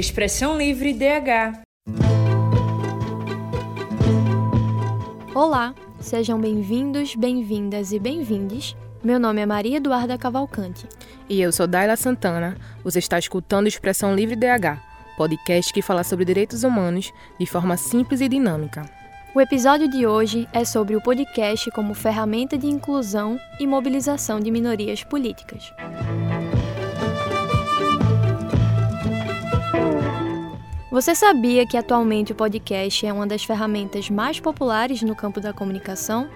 Expressão Livre DH. Olá, sejam bem-vindos, bem-vindas e bem-vindes. Meu nome é Maria Eduarda Cavalcante. E eu sou Daila Santana. Você está escutando Expressão Livre DH, podcast que fala sobre direitos humanos de forma simples e dinâmica. O episódio de hoje é sobre o podcast como ferramenta de inclusão e mobilização de minorias políticas. Você sabia que atualmente o podcast é uma das ferramentas mais populares no campo da comunicação?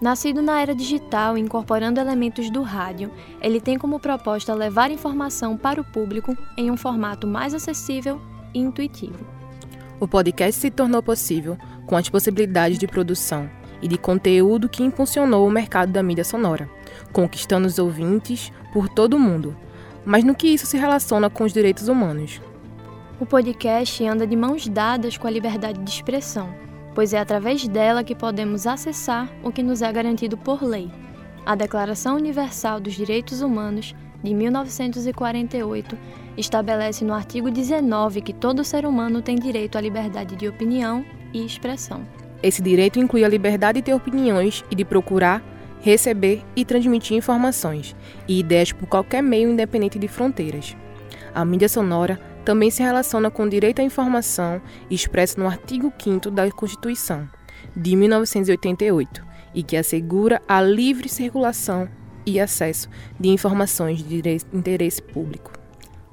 Nascido na era digital incorporando elementos do rádio, ele tem como proposta levar informação para o público em um formato mais acessível e intuitivo. O podcast se tornou possível com as possibilidades de produção e de conteúdo que impulsionou o mercado da mídia sonora, conquistando os ouvintes por todo o mundo. Mas no que isso se relaciona com os direitos humanos? O podcast anda de mãos dadas com a liberdade de expressão, pois é através dela que podemos acessar o que nos é garantido por lei. A Declaração Universal dos Direitos Humanos, de 1948, estabelece no artigo 19 que todo ser humano tem direito à liberdade de opinião e expressão. Esse direito inclui a liberdade de ter opiniões e de procurar, receber e transmitir informações e ideias por qualquer meio independente de fronteiras. A mídia sonora também se relaciona com o direito à informação expresso no artigo 5 da Constituição de 1988 e que assegura a livre circulação e acesso de informações de interesse público.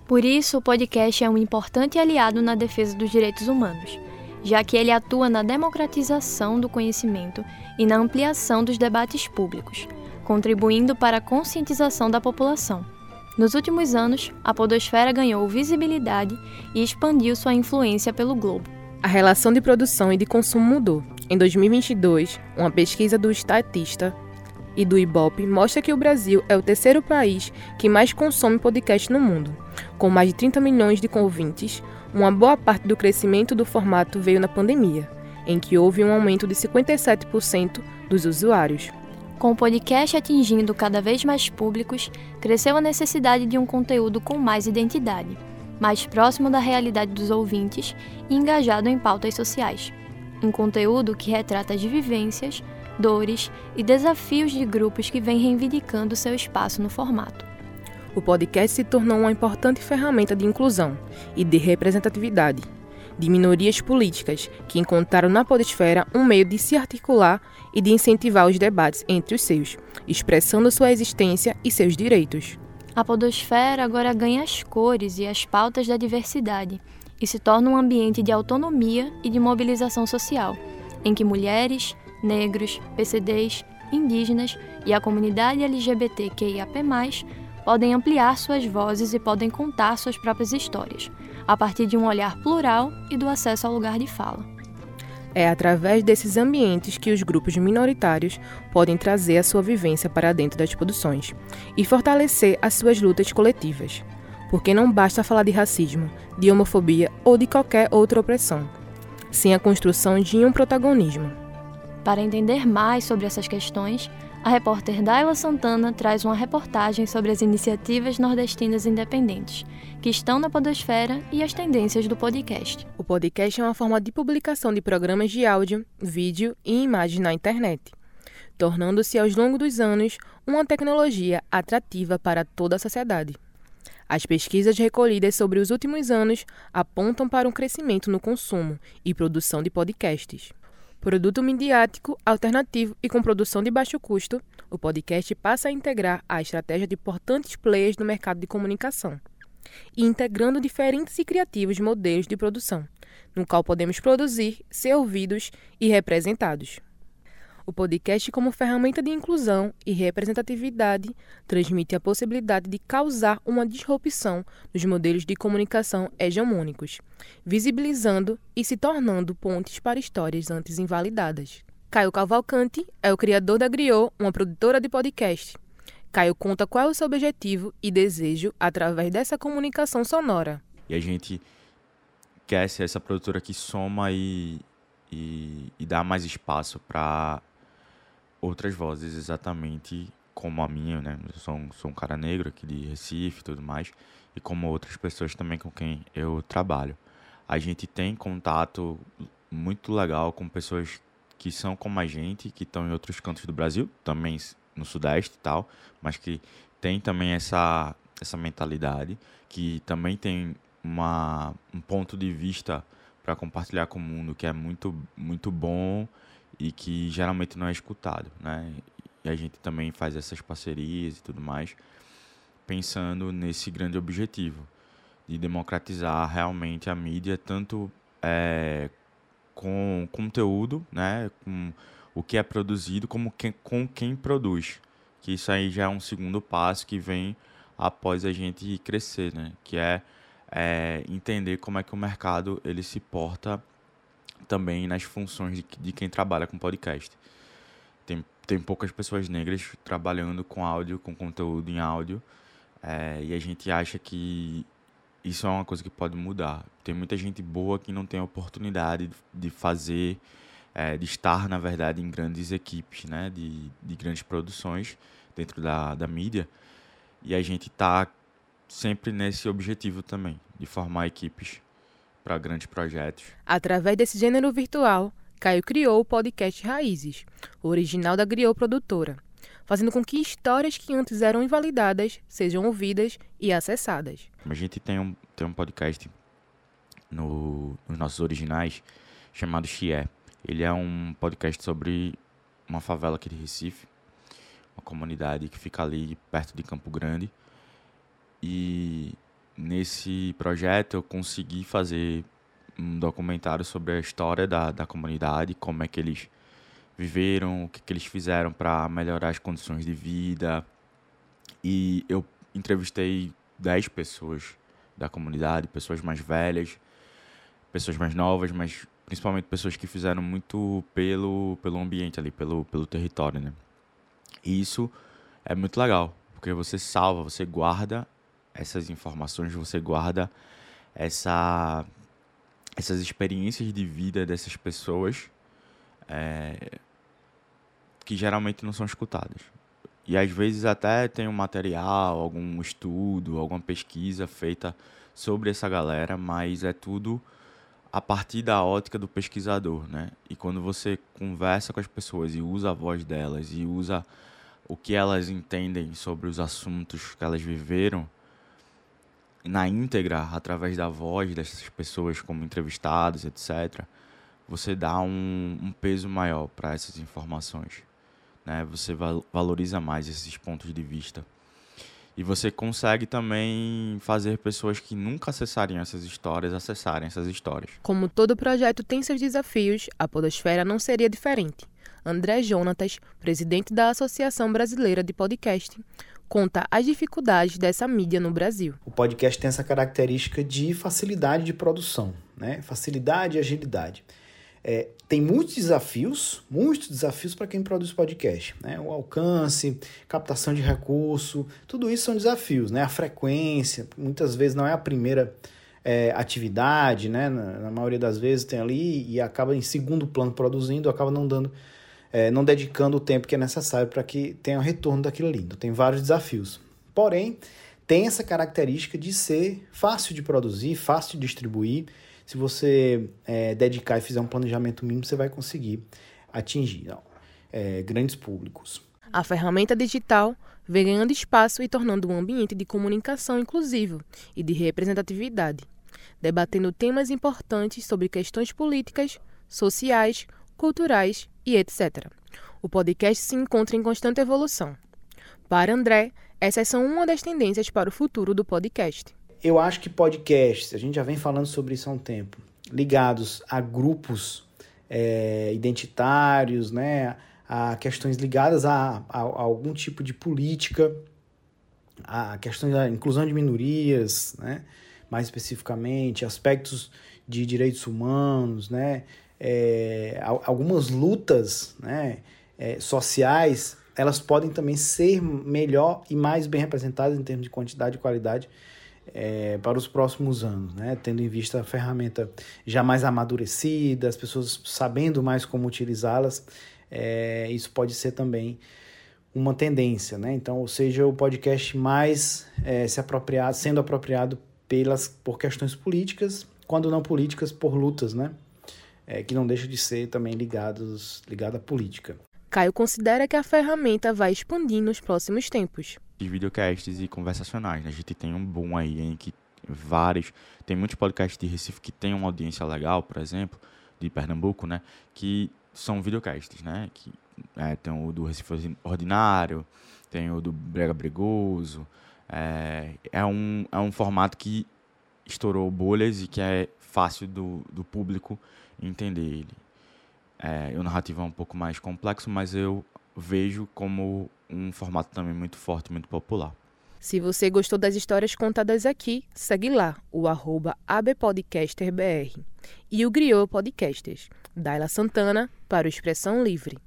Por isso, o podcast é um importante aliado na defesa dos direitos humanos, já que ele atua na democratização do conhecimento e na ampliação dos debates públicos, contribuindo para a conscientização da população nos últimos anos, a podosfera ganhou visibilidade e expandiu sua influência pelo globo. A relação de produção e de consumo mudou. Em 2022, uma pesquisa do Statista e do Ibope mostra que o Brasil é o terceiro país que mais consome podcast no mundo. Com mais de 30 milhões de ouvintes, uma boa parte do crescimento do formato veio na pandemia, em que houve um aumento de 57% dos usuários. Com o podcast atingindo cada vez mais públicos, cresceu a necessidade de um conteúdo com mais identidade, mais próximo da realidade dos ouvintes e engajado em pautas sociais. Um conteúdo que retrata as vivências, dores e desafios de grupos que vêm reivindicando seu espaço no formato. O podcast se tornou uma importante ferramenta de inclusão e de representatividade de minorias políticas que encontraram na podesfera um meio de se articular e de incentivar os debates entre os seus, expressando sua existência e seus direitos. A podosfera agora ganha as cores e as pautas da diversidade e se torna um ambiente de autonomia e de mobilização social, em que mulheres, negros, PCDs, indígenas e a comunidade LGBTQIAP+, podem ampliar suas vozes e podem contar suas próprias histórias, a partir de um olhar plural e do acesso ao lugar de fala. É através desses ambientes que os grupos minoritários podem trazer a sua vivência para dentro das produções e fortalecer as suas lutas coletivas. Porque não basta falar de racismo, de homofobia ou de qualquer outra opressão, sem a construção de um protagonismo. Para entender mais sobre essas questões, a repórter Daila Santana traz uma reportagem sobre as iniciativas nordestinas independentes, que estão na podosfera e as tendências do podcast. O podcast é uma forma de publicação de programas de áudio, vídeo e imagem na internet, tornando-se ao longo dos anos uma tecnologia atrativa para toda a sociedade. As pesquisas recolhidas sobre os últimos anos apontam para um crescimento no consumo e produção de podcasts. Produto midiático, alternativo e com produção de baixo custo, o podcast passa a integrar a estratégia de importantes players no mercado de comunicação integrando diferentes e criativos modelos de produção, no qual podemos produzir, ser ouvidos e representados. O podcast, como ferramenta de inclusão e representatividade, transmite a possibilidade de causar uma disrupção nos modelos de comunicação hegemônicos, visibilizando e se tornando pontes para histórias antes invalidadas. Caio Cavalcante é o criador da Griot, uma produtora de podcast. Caio conta qual é o seu objetivo e desejo através dessa comunicação sonora. E a gente quer ser essa produtora que soma e, e, e dá mais espaço para outras vozes exatamente como a minha, né? Eu sou um, sou um cara negro aqui de Recife e tudo mais, e como outras pessoas também com quem eu trabalho. A gente tem contato muito legal com pessoas que são como a gente, que estão em outros cantos do Brasil, também no Sudeste e tal, mas que tem também essa, essa mentalidade, que também tem uma, um ponto de vista para compartilhar com o mundo que é muito, muito bom e que geralmente não é escutado, né? E a gente também faz essas parcerias e tudo mais, pensando nesse grande objetivo de democratizar realmente a mídia, tanto é, com conteúdo, né, com o que é produzido, como quem, com quem produz. Que isso aí já é um segundo passo que vem após a gente crescer, né? Que é, é entender como é que o mercado ele se porta também nas funções de, de quem trabalha com podcast. Tem, tem poucas pessoas negras trabalhando com áudio, com conteúdo em áudio, é, e a gente acha que isso é uma coisa que pode mudar. Tem muita gente boa que não tem a oportunidade de fazer, é, de estar, na verdade, em grandes equipes, né? de, de grandes produções dentro da, da mídia, e a gente está sempre nesse objetivo também, de formar equipes para grandes projetos. Através desse gênero virtual, Caio criou o podcast Raízes, original da Griot Produtora, fazendo com que histórias que antes eram invalidadas sejam ouvidas e acessadas. A gente tem um, tem um podcast no, nos nossos originais chamado Chié. Ele é um podcast sobre uma favela aqui de Recife, uma comunidade que fica ali perto de Campo Grande. E nesse projeto eu consegui fazer um documentário sobre a história da, da comunidade, como é que eles viveram, o que, que eles fizeram para melhorar as condições de vida. E eu entrevistei 10 pessoas da comunidade, pessoas mais velhas, pessoas mais novas, mas principalmente pessoas que fizeram muito pelo, pelo ambiente ali, pelo, pelo território, né? E isso é muito legal, porque você salva, você guarda essas informações, você guarda essa, essas experiências de vida dessas pessoas é, que geralmente não são escutadas. E às vezes até tem um material, algum estudo, alguma pesquisa feita sobre essa galera, mas é tudo a partir da ótica do pesquisador, né? E quando você conversa com as pessoas e usa a voz delas e usa o que elas entendem sobre os assuntos que elas viveram, na íntegra, através da voz dessas pessoas como entrevistados, etc., você dá um, um peso maior para essas informações. Né? Você val valoriza mais esses pontos de vista. E você consegue também fazer pessoas que nunca acessariam essas histórias acessarem essas histórias. Como todo projeto tem seus desafios, a Podosfera não seria diferente. André Jonatas, presidente da Associação Brasileira de Podcast, conta as dificuldades dessa mídia no Brasil. O podcast tem essa característica de facilidade de produção, né? facilidade e agilidade. É, tem muitos desafios, muitos desafios para quem produz podcast. Né? O alcance, captação de recurso, tudo isso são desafios. Né? A frequência, muitas vezes não é a primeira é, atividade, né? Na, na, maioria das vezes tem ali e acaba em segundo plano produzindo, acaba não dando é, não dedicando o tempo que é necessário para que tenha o retorno daquilo ali. Então, tem vários desafios. Porém, tem essa característica de ser fácil de produzir, fácil de distribuir. Se você é, dedicar e fizer um planejamento mínimo, você vai conseguir atingir é, grandes públicos. A ferramenta digital vem ganhando espaço e tornando um ambiente de comunicação inclusivo e de representatividade, debatendo temas importantes sobre questões políticas, sociais, culturais e etc. O podcast se encontra em constante evolução. Para André, essas são uma das tendências para o futuro do podcast. Eu acho que podcasts, a gente já vem falando sobre isso há um tempo, ligados a grupos é, identitários, né, a questões ligadas a, a, a, algum tipo de política, a questões da inclusão de minorias, né, mais especificamente, aspectos de direitos humanos, né, é, algumas lutas né, é, sociais, elas podem também ser melhor e mais bem representadas em termos de quantidade e qualidade é, para os próximos anos, né? tendo em vista a ferramenta já mais amadurecida, as pessoas sabendo mais como utilizá-las, é, isso pode ser também uma tendência, né? Então, ou seja, o podcast mais é, se apropriado, sendo apropriado pelas por questões políticas, quando não políticas, por lutas, né? É, que não deixa de ser também ligados ligado à política. Caio considera que a ferramenta vai expandir nos próximos tempos. De videocasts e conversacionais, né? a gente tem um boom aí em que vários, tem muitos podcasts de Recife que tem uma audiência legal, por exemplo, de Pernambuco, né? Que são videocasts, né? Que é, tem o do Recife Ordinário, tem o do Brega Bregoso. É, é, um, é um formato que estourou bolhas e que é fácil do, do público entender ele. É, o narrativo é um pouco mais complexo, mas eu vejo como um formato também muito forte, muito popular. Se você gostou das histórias contadas aqui, segue lá o arroba abpodcasterbr e o Griot Podcasters, Daila Santana para o Expressão Livre.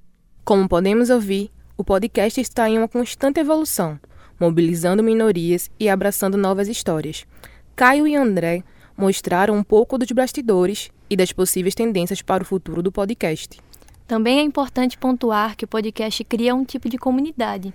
Como podemos ouvir, o podcast está em uma constante evolução, mobilizando minorias e abraçando novas histórias. Caio e André mostraram um pouco dos bastidores e das possíveis tendências para o futuro do podcast. Também é importante pontuar que o podcast cria um tipo de comunidade,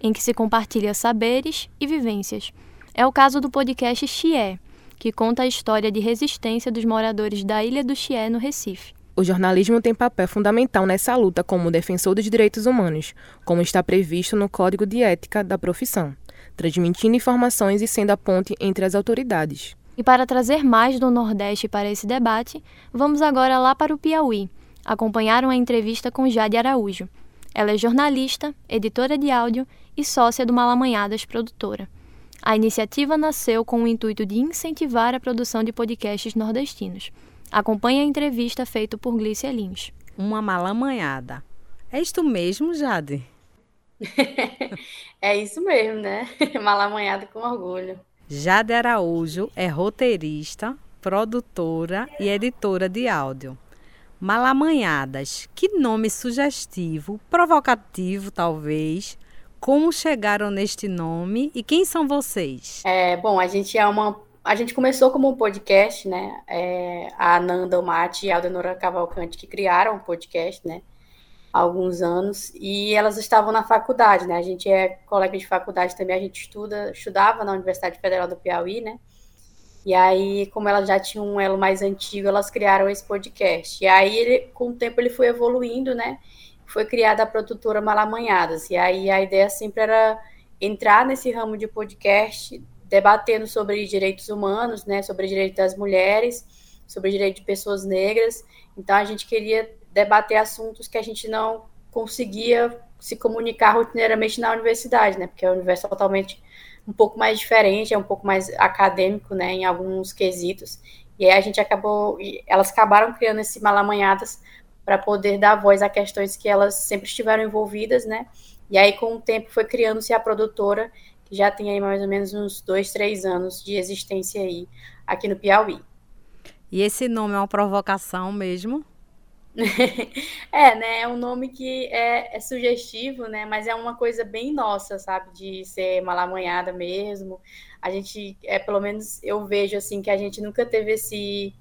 em que se compartilha saberes e vivências. É o caso do podcast Chié, que conta a história de resistência dos moradores da Ilha do Chié, no Recife. O jornalismo tem papel fundamental nessa luta como defensor dos direitos humanos, como está previsto no Código de Ética da profissão, transmitindo informações e sendo a ponte entre as autoridades. E para trazer mais do Nordeste para esse debate, vamos agora lá para o Piauí, acompanhar uma entrevista com Jade Araújo. Ela é jornalista, editora de áudio e sócia do Malamanhadas Produtora. A iniciativa nasceu com o intuito de incentivar a produção de podcasts nordestinos. Acompanhe a entrevista feita por Glícia Lins. Uma malamanhada. É isto mesmo, Jade? é isso mesmo, né? Malamanhada com orgulho. Jade Araújo é roteirista, produtora e editora de áudio. Malamanhadas, que nome sugestivo, provocativo talvez. Como chegaram neste nome e quem são vocês? É, bom, a gente é uma. A gente começou como um podcast, né? É, a Nanda Mate e a Aldenora Cavalcante que criaram o um podcast, né? Alguns anos. E elas estavam na faculdade, né? A gente é colega de faculdade também, a gente estuda, estudava na Universidade Federal do Piauí, né? E aí, como elas já tinham um elo mais antigo, elas criaram esse podcast. E aí, ele, com o tempo, ele foi evoluindo, né? Foi criada a produtora Malamanhadas. E aí, a ideia sempre era entrar nesse ramo de podcast, debatendo sobre direitos humanos, né? Sobre direitos das mulheres, sobre direito de pessoas negras. Então, a gente queria debater assuntos que a gente não conseguia se comunicar rotineiramente na universidade, né? Porque é um universo totalmente um pouco mais diferente, é um pouco mais acadêmico, né, em alguns quesitos. E aí a gente acabou, elas acabaram criando esse malamanhadas para poder dar voz a questões que elas sempre estiveram envolvidas, né? E aí com o tempo foi criando-se a produtora, que já tem aí mais ou menos uns dois, três anos de existência aí aqui no Piauí. E esse nome é uma provocação mesmo? É, né? É um nome que é, é, sugestivo, né? Mas é uma coisa bem nossa, sabe? De ser malamanhada mesmo. A gente, é pelo menos eu vejo assim que a gente nunca teve esse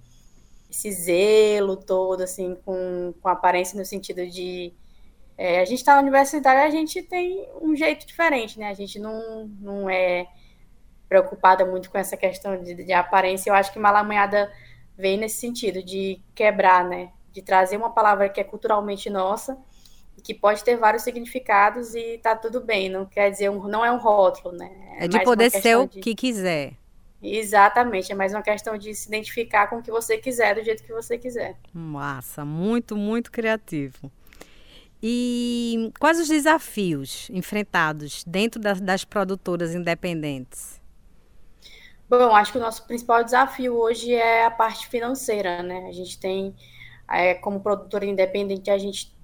esse zelo todo, assim, com, com aparência no sentido de é, a gente está na universidade, a gente tem um jeito diferente, né? A gente não, não é preocupada muito com essa questão de, de aparência. Eu acho que malamanhada vem nesse sentido de quebrar, né? De trazer uma palavra que é culturalmente nossa e que pode ter vários significados e tá tudo bem, não quer dizer, um, não é um rótulo, né? É, é de poder ser o de... que quiser. Exatamente, é mais uma questão de se identificar com o que você quiser, do jeito que você quiser. Massa, muito, muito criativo. E quais os desafios enfrentados dentro das, das produtoras independentes? Bom, acho que o nosso principal desafio hoje é a parte financeira, né? A gente tem é, como produtora independente, a gente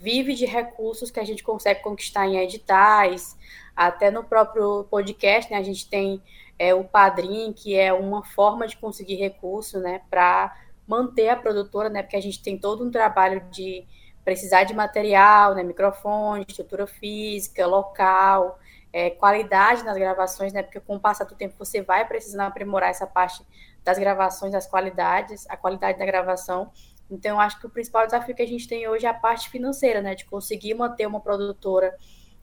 vive de recursos que a gente consegue conquistar em editais, até no próprio podcast, né, a gente tem é, o Padrim, que é uma forma de conseguir recurso, né, para manter a produtora, né, porque a gente tem todo um trabalho de precisar de material, né, microfone, estrutura física, local, é, qualidade nas gravações, né, porque com o passar do tempo você vai precisando aprimorar essa parte das gravações, das qualidades, a qualidade da gravação, então, eu acho que o principal desafio que a gente tem hoje é a parte financeira, né? De conseguir manter uma produtora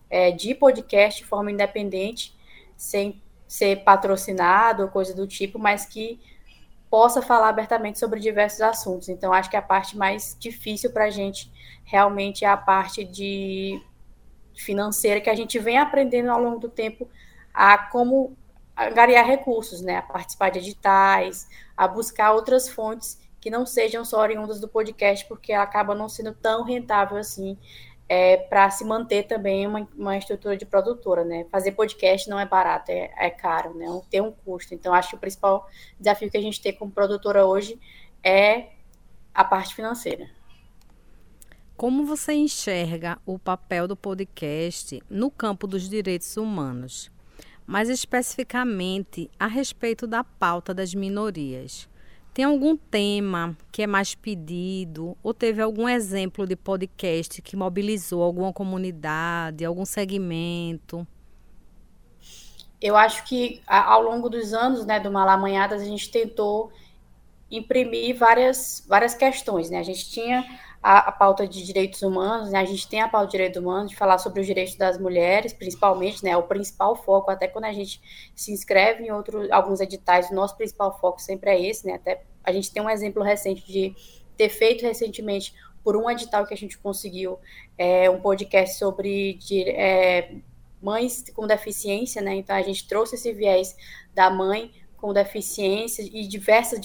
é, de podcast de forma independente, sem ser patrocinado ou coisa do tipo, mas que possa falar abertamente sobre diversos assuntos. Então, acho que a parte mais difícil para a gente realmente é a parte de financeira que a gente vem aprendendo ao longo do tempo a como angariar recursos, né? A participar de editais, a buscar outras fontes que não sejam só oriundas do podcast, porque acaba não sendo tão rentável assim é, para se manter também uma, uma estrutura de produtora, né? Fazer podcast não é barato, é, é caro, né? Tem um custo. Então, acho que o principal desafio que a gente tem como produtora hoje é a parte financeira. Como você enxerga o papel do podcast no campo dos direitos humanos, mais especificamente a respeito da pauta das minorias? Tem algum tema que é mais pedido? Ou teve algum exemplo de podcast que mobilizou alguma comunidade, algum segmento? Eu acho que ao longo dos anos né, do Malamanhadas, a gente tentou imprimir várias, várias questões. Né? A gente tinha a, a, pauta de direitos humanos, né? a gente tem a pauta de direitos humanos, de falar sobre os direitos das mulheres, principalmente, né? o principal foco, até quando a gente se inscreve em outros, alguns editais, o nosso principal foco sempre é esse, né? até a gente tem um exemplo recente de ter feito recentemente, por um edital que a gente conseguiu, é, um podcast sobre de, é, mães com deficiência, né? então a gente trouxe esse viés da mãe com deficiências e diversas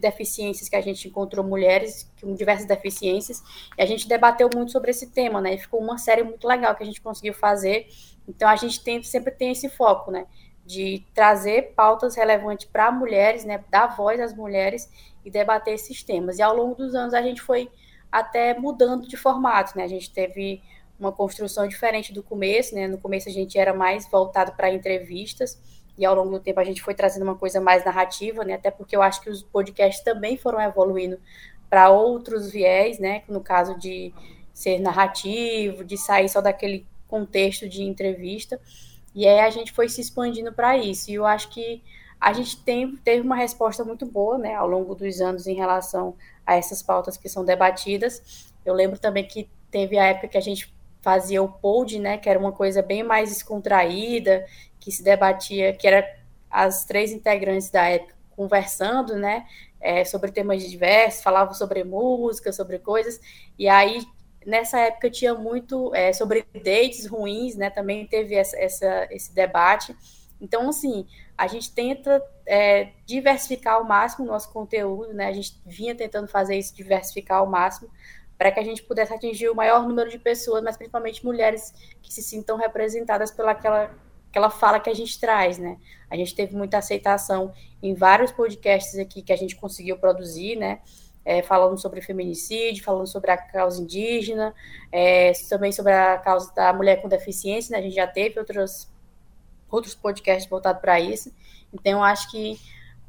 deficiências que a gente encontrou mulheres com diversas deficiências e a gente debateu muito sobre esse tema, né? E ficou uma série muito legal que a gente conseguiu fazer. Então a gente tem, sempre tem esse foco, né? De trazer pautas relevantes para mulheres, né? Dar voz às mulheres e debater esses temas. E ao longo dos anos a gente foi até mudando de formato, né? A gente teve uma construção diferente do começo, né? No começo a gente era mais voltado para entrevistas e ao longo do tempo a gente foi trazendo uma coisa mais narrativa, né? Até porque eu acho que os podcasts também foram evoluindo para outros viés, né? No caso de ser narrativo, de sair só daquele contexto de entrevista. E aí a gente foi se expandindo para isso. E eu acho que a gente tem, teve uma resposta muito boa, né, ao longo dos anos em relação a essas pautas que são debatidas. Eu lembro também que teve a época que a gente fazia o pod, né, que era uma coisa bem mais descontraída, que se debatia, que era as três integrantes da época conversando, né, é, sobre temas diversos, falavam sobre música, sobre coisas, e aí nessa época tinha muito é, sobre dates ruins, né, também teve essa, essa, esse debate, então, assim, a gente tenta é, diversificar ao máximo o nosso conteúdo, né, a gente vinha tentando fazer isso, diversificar ao máximo, para que a gente pudesse atingir o maior número de pessoas, mas principalmente mulheres que se sintam representadas pelaquela aquela fala que a gente traz, né? A gente teve muita aceitação em vários podcasts aqui que a gente conseguiu produzir, né? É, falando sobre feminicídio, falando sobre a causa indígena, é, também sobre a causa da mulher com deficiência, né? A gente já teve outros, outros podcasts voltados para isso. Então, acho que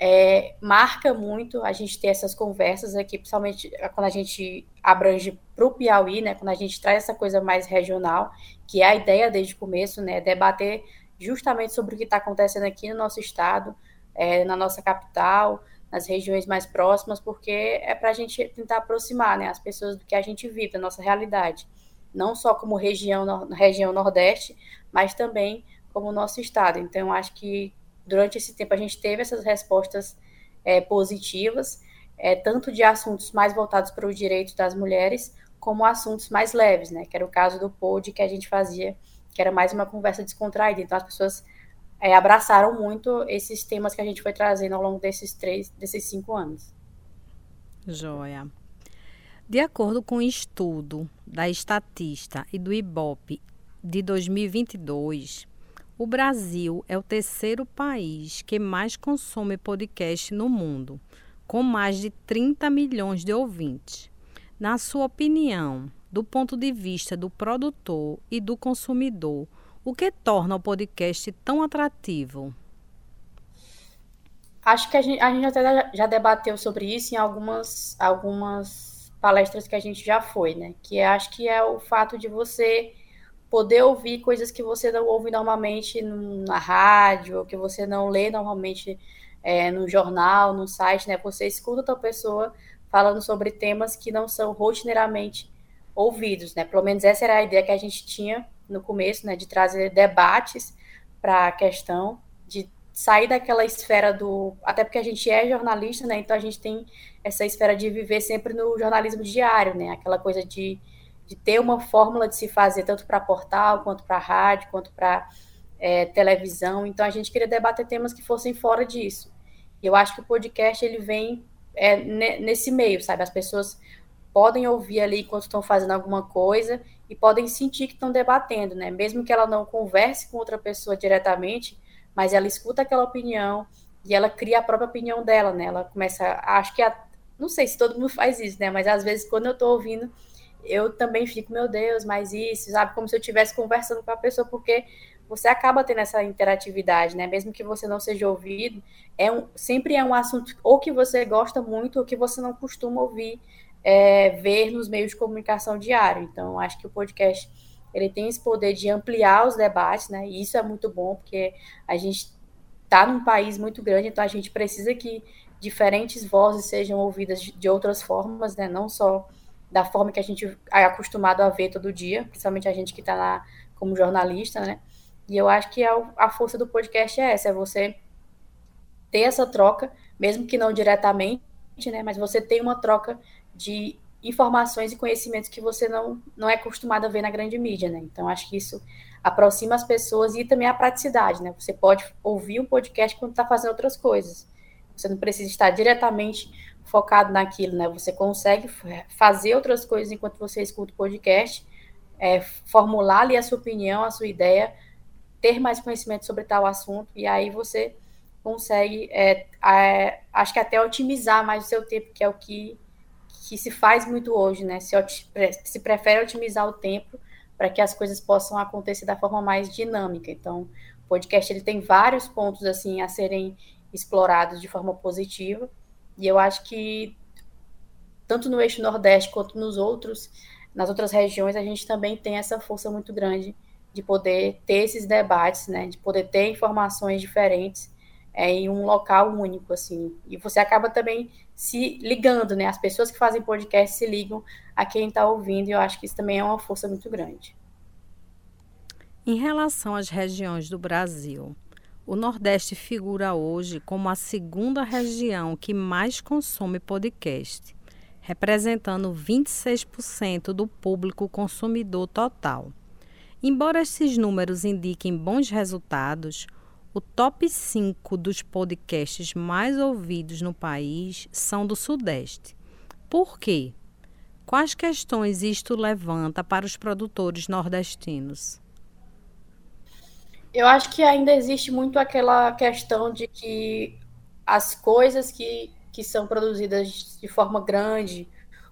é, marca muito a gente ter essas conversas aqui, principalmente quando a gente abrange para o Piauí, né? Quando a gente traz essa coisa mais regional, que é a ideia desde o começo, né? Debater justamente sobre o que está acontecendo aqui no nosso estado, é, na nossa capital, nas regiões mais próximas, porque é para a gente tentar aproximar né, as pessoas do que a gente vive, da nossa realidade. Não só como região, região Nordeste, mas também como nosso estado. Então, acho que durante esse tempo a gente teve essas respostas é, positivas, é, tanto de assuntos mais voltados para os direitos das mulheres, como assuntos mais leves, né? Que era o caso do POD que a gente fazia que era mais uma conversa descontraída. Então as pessoas é, abraçaram muito esses temas que a gente foi trazendo ao longo desses três, desses cinco anos. Joia. De acordo com o um estudo da Estatista e do IBOP de 2022, o Brasil é o terceiro país que mais consome podcast no mundo, com mais de 30 milhões de ouvintes. Na sua opinião, do ponto de vista do produtor e do consumidor, o que torna o podcast tão atrativo? Acho que a gente, a gente até já debateu sobre isso em algumas, algumas palestras que a gente já foi, né? Que acho que é o fato de você poder ouvir coisas que você não ouve normalmente na rádio, ou que você não lê normalmente é, no jornal, no site, né? Você escuta outra pessoa falando sobre temas que não são rotineiramente ouvidos, né? Pelo menos essa era a ideia que a gente tinha no começo, né, de trazer debates para a questão, de sair daquela esfera do. Até porque a gente é jornalista, né? Então a gente tem essa esfera de viver sempre no jornalismo diário, né? Aquela coisa de, de ter uma fórmula de se fazer tanto para portal, quanto para rádio, quanto para é, televisão. Então a gente queria debater temas que fossem fora disso. E eu acho que o podcast ele vem é, nesse meio, sabe? As pessoas podem ouvir ali enquanto estão fazendo alguma coisa e podem sentir que estão debatendo, né? Mesmo que ela não converse com outra pessoa diretamente, mas ela escuta aquela opinião e ela cria a própria opinião dela, né? Ela começa, acho que a, não sei se todo mundo faz isso, né? Mas às vezes quando eu estou ouvindo, eu também fico, meu Deus, mas isso, sabe? Como se eu estivesse conversando com a pessoa, porque você acaba tendo essa interatividade, né? Mesmo que você não seja ouvido, é um, sempre é um assunto ou que você gosta muito ou que você não costuma ouvir, é, ver nos meios de comunicação diário. Então, acho que o podcast ele tem esse poder de ampliar os debates, né? E isso é muito bom, porque a gente está num país muito grande, então a gente precisa que diferentes vozes sejam ouvidas de outras formas, né? Não só da forma que a gente é acostumado a ver todo dia, principalmente a gente que está lá como jornalista, né? E eu acho que a, a força do podcast é essa, é você ter essa troca, mesmo que não diretamente, né? Mas você tem uma troca de informações e conhecimentos que você não, não é acostumado a ver na grande mídia, né? Então, acho que isso aproxima as pessoas e também a praticidade, né? Você pode ouvir um podcast quando está fazendo outras coisas. Você não precisa estar diretamente focado naquilo, né? Você consegue fazer outras coisas enquanto você escuta o podcast, é, formular ali a sua opinião, a sua ideia, ter mais conhecimento sobre tal assunto, e aí você consegue, é, é, acho que até otimizar mais o seu tempo, que é o que que se faz muito hoje, né? Se, se prefere otimizar o tempo para que as coisas possam acontecer da forma mais dinâmica. Então, o podcast ele tem vários pontos assim a serem explorados de forma positiva, e eu acho que tanto no eixo Nordeste quanto nos outros, nas outras regiões, a gente também tem essa força muito grande de poder ter esses debates, né? De poder ter informações diferentes é, em um local único, assim. E você acaba também se ligando, né? As pessoas que fazem podcast se ligam a quem está ouvindo, e eu acho que isso também é uma força muito grande. Em relação às regiões do Brasil, o Nordeste figura hoje como a segunda região que mais consome podcast, representando 26% do público consumidor total. Embora esses números indiquem bons resultados, o top 5 dos podcasts mais ouvidos no país são do Sudeste. Por quê? Quais questões isto levanta para os produtores nordestinos? Eu acho que ainda existe muito aquela questão de que as coisas que, que são produzidas de forma grande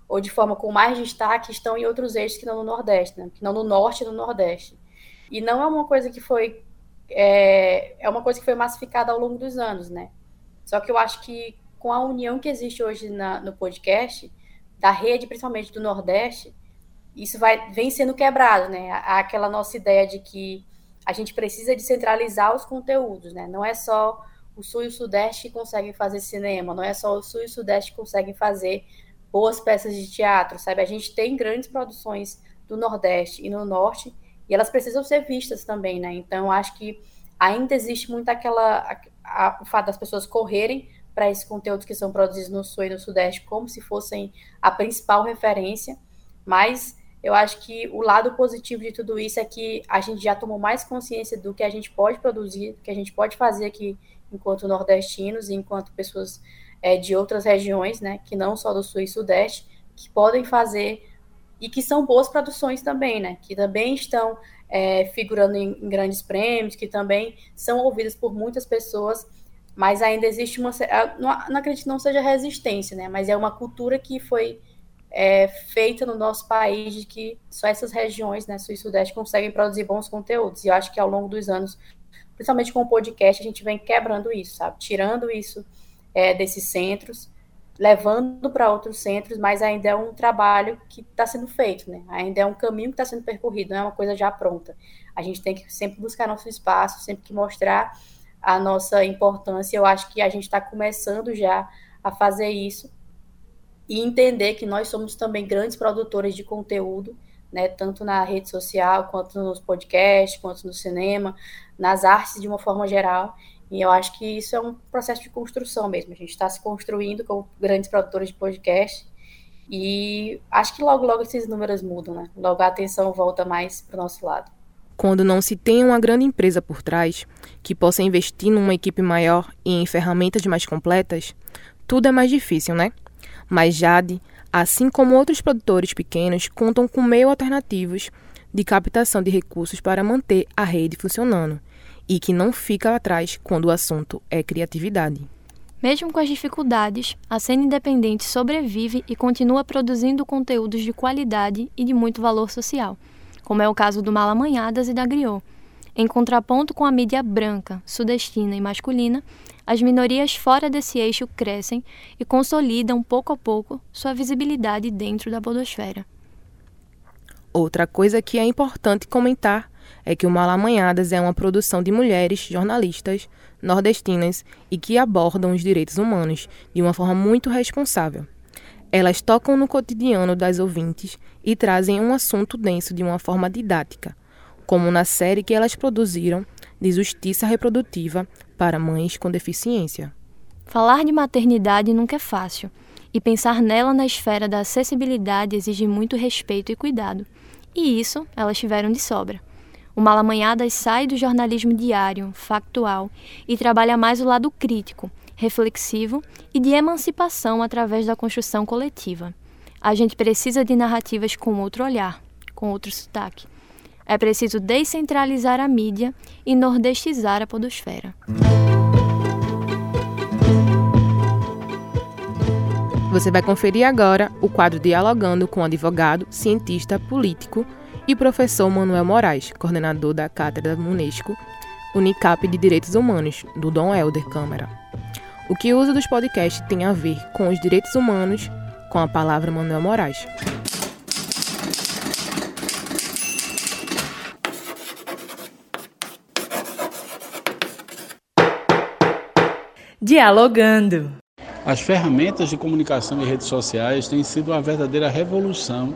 ou de forma com mais destaque estão em outros eixos que não no Nordeste, né? que não no Norte e no Nordeste. E não é uma coisa que foi é, é uma coisa que foi massificada ao longo dos anos, né? Só que eu acho que com a união que existe hoje na, no podcast, da rede, principalmente do Nordeste, isso vai, vem sendo quebrado, né? Aquela nossa ideia de que a gente precisa descentralizar os conteúdos, né? Não é só o Sul e o Sudeste que conseguem fazer cinema, não é só o Sul e o Sudeste que conseguem fazer boas peças de teatro, sabe? A gente tem grandes produções do Nordeste e no Norte e elas precisam ser vistas também, né? Então, acho que ainda existe muito aquela. A, a, o fato das pessoas correrem para esses conteúdos que são produzidos no Sul e no Sudeste como se fossem a principal referência, mas eu acho que o lado positivo de tudo isso é que a gente já tomou mais consciência do que a gente pode produzir, do que a gente pode fazer aqui enquanto nordestinos e enquanto pessoas é, de outras regiões, né, que não só do Sul e Sudeste, que podem fazer e que são boas produções também, né? Que também estão é, figurando em, em, grandes prêmios, que também são ouvidas por muitas pessoas, mas ainda existe uma. Não, não acredito que não seja resistência, né? Mas é uma cultura que foi é, feita no nosso país de que só essas regiões, né, Sul e Sudeste, conseguem produzir bons conteúdos. E eu acho que ao longo dos anos, principalmente com o podcast, a gente vem quebrando isso, sabe? Tirando isso é, desses centros levando para outros centros, mas ainda é um trabalho que está sendo feito, né? Ainda é um caminho que está sendo percorrido, não é uma coisa já pronta. A gente tem que sempre buscar nosso espaço, sempre que mostrar a nossa importância. Eu acho que a gente está começando já a fazer isso e entender que nós somos também grandes produtores de conteúdo, né, tanto na rede social, quanto nos podcasts, quanto no cinema, nas artes de uma forma geral. E eu acho que isso é um processo de construção mesmo. A gente está se construindo como grandes produtores de podcast. E acho que logo, logo esses números mudam, né? Logo a atenção volta mais para o nosso lado. Quando não se tem uma grande empresa por trás, que possa investir numa equipe maior e em ferramentas mais completas, tudo é mais difícil, né? Mas Jade, assim como outros produtores pequenos, contam com meios alternativos de captação de recursos para manter a rede funcionando e que não fica atrás quando o assunto é criatividade. Mesmo com as dificuldades, a cena independente sobrevive e continua produzindo conteúdos de qualidade e de muito valor social, como é o caso do Malamanhadas e da Griot. Em contraponto com a mídia branca, sudestina e masculina, as minorias fora desse eixo crescem e consolidam pouco a pouco sua visibilidade dentro da podosfera. Outra coisa que é importante comentar é que o Malamanhadas é uma produção de mulheres jornalistas nordestinas e que abordam os direitos humanos de uma forma muito responsável. Elas tocam no cotidiano das ouvintes e trazem um assunto denso de uma forma didática, como na série que elas produziram de justiça reprodutiva para mães com deficiência. Falar de maternidade nunca é fácil, e pensar nela na esfera da acessibilidade exige muito respeito e cuidado. E isso elas tiveram de sobra. O Malamanhadas sai do jornalismo diário, factual, e trabalha mais o lado crítico, reflexivo e de emancipação através da construção coletiva. A gente precisa de narrativas com outro olhar, com outro sotaque. É preciso descentralizar a mídia e nordestizar a podosfera. Você vai conferir agora o quadro Dialogando com advogado, cientista, político e professor Manuel Moraes, coordenador da Cátedra Unesco Unicap de Direitos Humanos, do Dom Helder Câmara. O que o uso dos podcasts tem a ver com os direitos humanos, com a palavra Manuel Moraes. Dialogando. As ferramentas de comunicação e redes sociais têm sido uma verdadeira revolução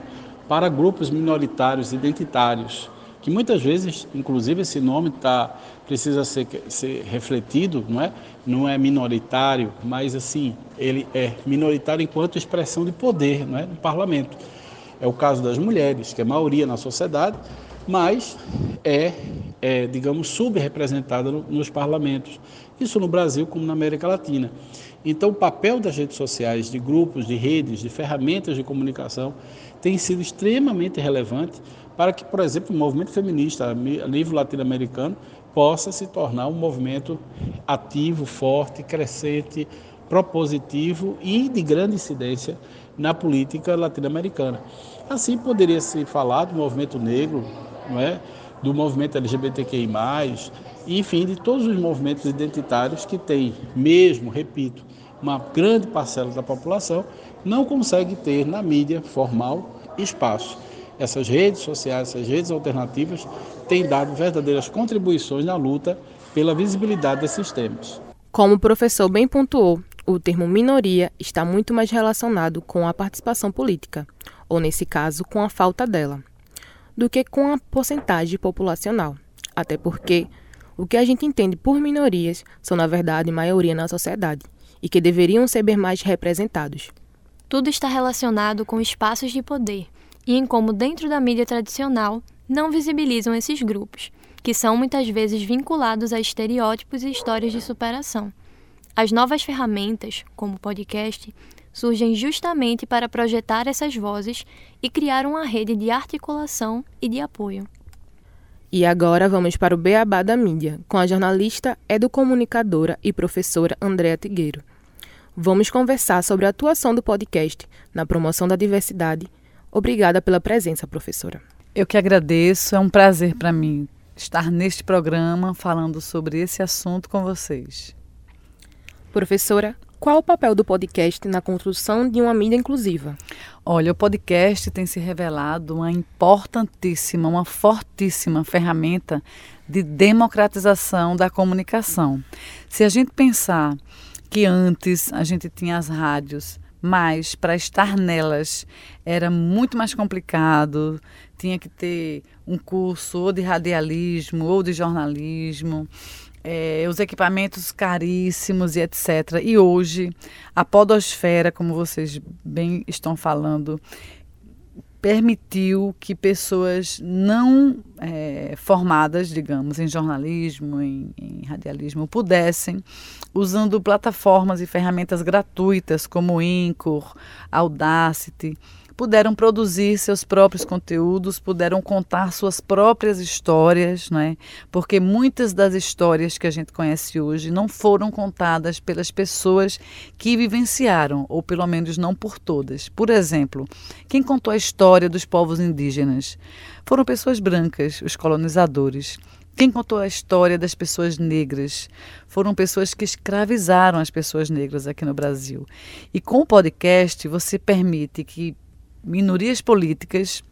para grupos minoritários identitários, que muitas vezes, inclusive esse nome tá, precisa ser, ser refletido, não é? Não é minoritário, mas assim, ele é minoritário enquanto expressão de poder, não é? No parlamento. É o caso das mulheres, que é maioria na sociedade, mas é, é digamos, subrepresentada no, nos parlamentos. Isso no Brasil como na América Latina. Então, o papel das redes sociais, de grupos, de redes, de ferramentas de comunicação tem sido extremamente relevante para que, por exemplo, o movimento feminista nível latino-americano possa se tornar um movimento ativo, forte, crescente, propositivo e de grande incidência na política latino-americana. Assim poderia se falar do movimento negro, não é? do movimento LGBTQI+, enfim, de todos os movimentos identitários que têm, mesmo, repito, uma grande parcela da população não consegue ter na mídia formal espaço. Essas redes sociais, essas redes alternativas têm dado verdadeiras contribuições na luta pela visibilidade desses temas. Como o professor bem pontuou, o termo minoria está muito mais relacionado com a participação política, ou nesse caso, com a falta dela, do que com a porcentagem populacional. Até porque o que a gente entende por minorias são, na verdade, maioria na sociedade e que deveriam ser mais representados. Tudo está relacionado com espaços de poder e em como, dentro da mídia tradicional, não visibilizam esses grupos, que são muitas vezes vinculados a estereótipos e histórias de superação. As novas ferramentas, como o podcast, surgem justamente para projetar essas vozes e criar uma rede de articulação e de apoio. E agora vamos para o Beabá da Mídia, com a jornalista, educomunicadora e professora Andréa Tigueiro. Vamos conversar sobre a atuação do podcast na promoção da diversidade. Obrigada pela presença, professora. Eu que agradeço, é um prazer para mim estar neste programa falando sobre esse assunto com vocês. Professora, qual o papel do podcast na construção de uma mídia inclusiva? Olha, o podcast tem se revelado uma importantíssima, uma fortíssima ferramenta de democratização da comunicação. Se a gente pensar que antes a gente tinha as rádios mas para estar nelas era muito mais complicado. Tinha que ter um curso ou de radialismo ou de jornalismo. É, os equipamentos caríssimos e etc. E hoje, a podosfera, como vocês bem estão falando, permitiu que pessoas não é, formadas, digamos, em jornalismo, em, em, radialismo, pudessem, usando plataformas e ferramentas gratuitas como Incor, Audacity, puderam produzir seus próprios conteúdos, puderam contar suas próprias histórias, né? porque muitas das histórias que a gente conhece hoje não foram contadas pelas pessoas que vivenciaram, ou pelo menos não por todas. Por exemplo, quem contou a história dos povos indígenas? Foram pessoas brancas, os colonizadores. Quem contou a história das pessoas negras foram pessoas que escravizaram as pessoas negras aqui no Brasil. E com o podcast, você permite que minorias políticas,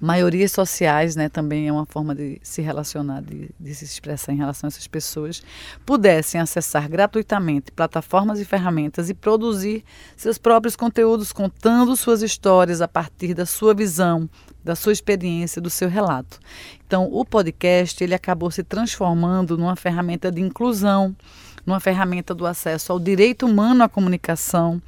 maiorias sociais, né, também é uma forma de se relacionar, de, de, se expressar em relação a essas pessoas, pudessem acessar gratuitamente plataformas e ferramentas e produzir seus próprios conteúdos, contando suas histórias a partir da sua visão, da sua experiência, do seu relato. Então, o podcast ele acabou se transformando numa ferramenta de inclusão, numa ferramenta do acesso ao direito humano à comunicação,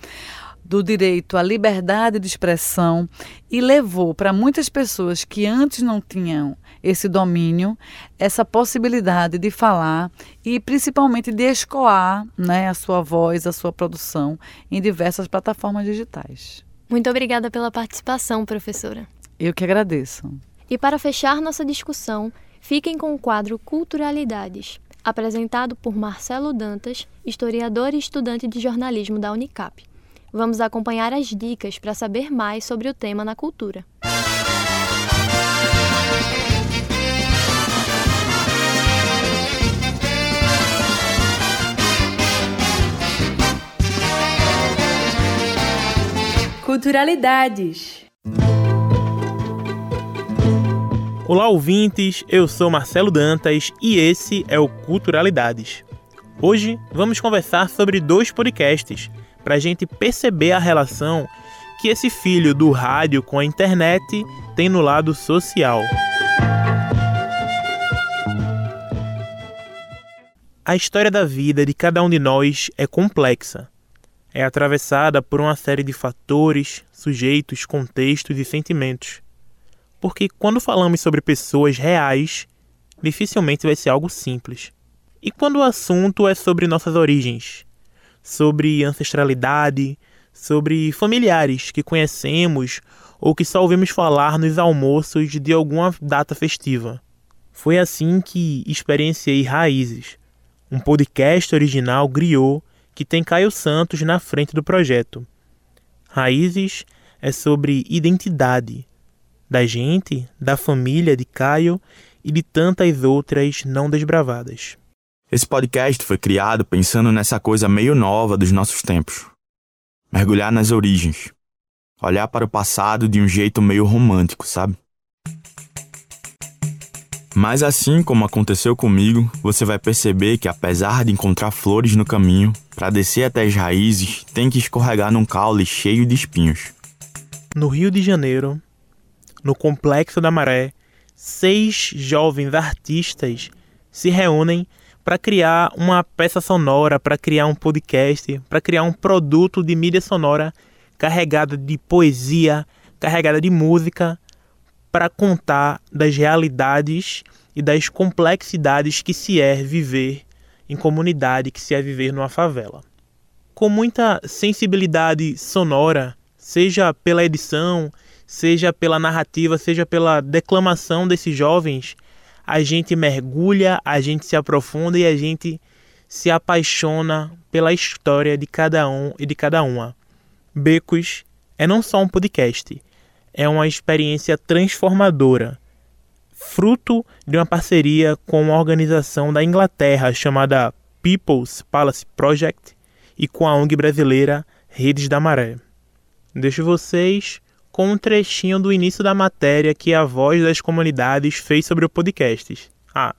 do direito à liberdade de expressão e levou para muitas pessoas que antes não tinham esse domínio, essa possibilidade de falar e principalmente de escoar né, a sua voz, a sua produção em diversas plataformas digitais. Muito obrigada pela participação, professora. Eu que agradeço. E para fechar nossa discussão, fiquem com o quadro Culturalidades, apresentado por Marcelo Dantas, historiador e estudante de jornalismo da Unicap. Vamos acompanhar as dicas para saber mais sobre o tema na cultura. Culturalidades. Olá, ouvintes. Eu sou Marcelo Dantas e esse é o Culturalidades. Hoje vamos conversar sobre dois podcasts para a gente perceber a relação que esse filho do rádio com a internet tem no lado social. A história da vida de cada um de nós é complexa. É atravessada por uma série de fatores, sujeitos, contextos e sentimentos. Porque quando falamos sobre pessoas reais, dificilmente vai ser algo simples. E quando o assunto é sobre nossas origens, sobre ancestralidade, sobre familiares que conhecemos ou que só ouvimos falar nos almoços de alguma data festiva. Foi assim que experienciei Raízes, um podcast original griot que tem Caio Santos na frente do projeto. Raízes é sobre identidade da gente, da família de Caio e de tantas outras não desbravadas. Esse podcast foi criado pensando nessa coisa meio nova dos nossos tempos. Mergulhar nas origens. Olhar para o passado de um jeito meio romântico, sabe? Mas assim como aconteceu comigo, você vai perceber que apesar de encontrar flores no caminho, para descer até as raízes, tem que escorregar num caule cheio de espinhos. No Rio de Janeiro, no Complexo da Maré, seis jovens artistas se reúnem para criar uma peça sonora, para criar um podcast, para criar um produto de mídia sonora carregada de poesia, carregada de música, para contar das realidades e das complexidades que se é viver em comunidade, que se é viver numa favela. Com muita sensibilidade sonora, seja pela edição, seja pela narrativa, seja pela declamação desses jovens, a gente mergulha, a gente se aprofunda e a gente se apaixona pela história de cada um e de cada uma. Becos é não só um podcast, é uma experiência transformadora, fruto de uma parceria com uma organização da Inglaterra chamada People's Palace Project e com a ONG brasileira Redes da Maré. Deixo vocês com um trechinho do início da matéria que a voz das comunidades fez sobre o podcast. Ah,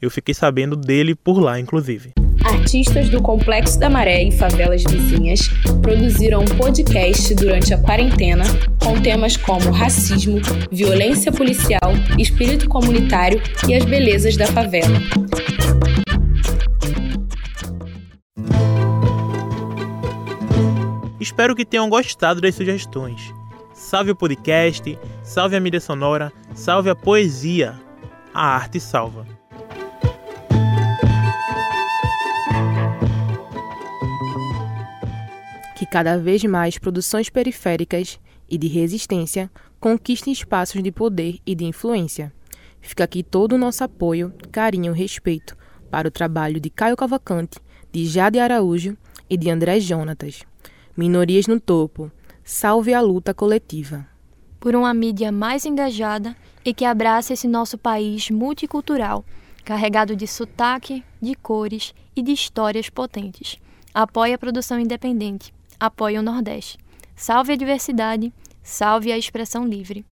eu fiquei sabendo dele por lá, inclusive. Artistas do Complexo da Maré e favelas vizinhas produziram um podcast durante a quarentena com temas como racismo, violência policial, espírito comunitário e as belezas da favela. Espero que tenham gostado das sugestões. Salve o podcast, salve a mídia sonora, salve a poesia. A arte salva. Que cada vez mais produções periféricas e de resistência conquistem espaços de poder e de influência. Fica aqui todo o nosso apoio, carinho e respeito para o trabalho de Caio Cavalcante, de Jade Araújo e de André Jonatas. Minorias no topo. Salve a luta coletiva. Por uma mídia mais engajada e que abrace esse nosso país multicultural, carregado de sotaque, de cores e de histórias potentes. Apoie a produção independente. Apoie o Nordeste. Salve a diversidade. Salve a expressão livre.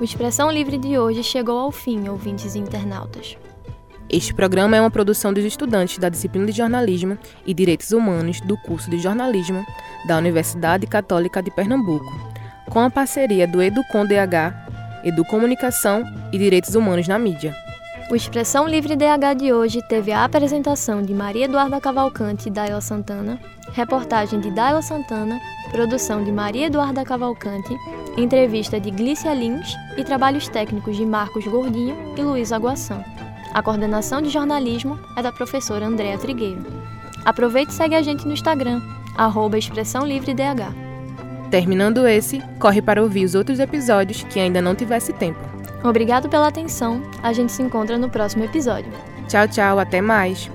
O Expressão Livre de hoje chegou ao fim, ouvintes e internautas. Este programa é uma produção dos estudantes da disciplina de jornalismo e direitos humanos do curso de jornalismo da Universidade Católica de Pernambuco, com a parceria do Educom DH, Educomunicação e Direitos Humanos na Mídia. O Expressão Livre DH de hoje teve a apresentação de Maria Eduarda Cavalcante e Daila Santana, reportagem de Daila Santana, produção de Maria Eduarda Cavalcante, entrevista de Glícia Lins e trabalhos técnicos de Marcos Gordinho e Luiz Aguação. A coordenação de jornalismo é da professora Andréa Trigueiro. Aproveite e segue a gente no Instagram, arroba Expressão Livre DH. Terminando esse, corre para ouvir os outros episódios que ainda não tivesse tempo. Obrigado pela atenção. A gente se encontra no próximo episódio. Tchau, tchau, até mais.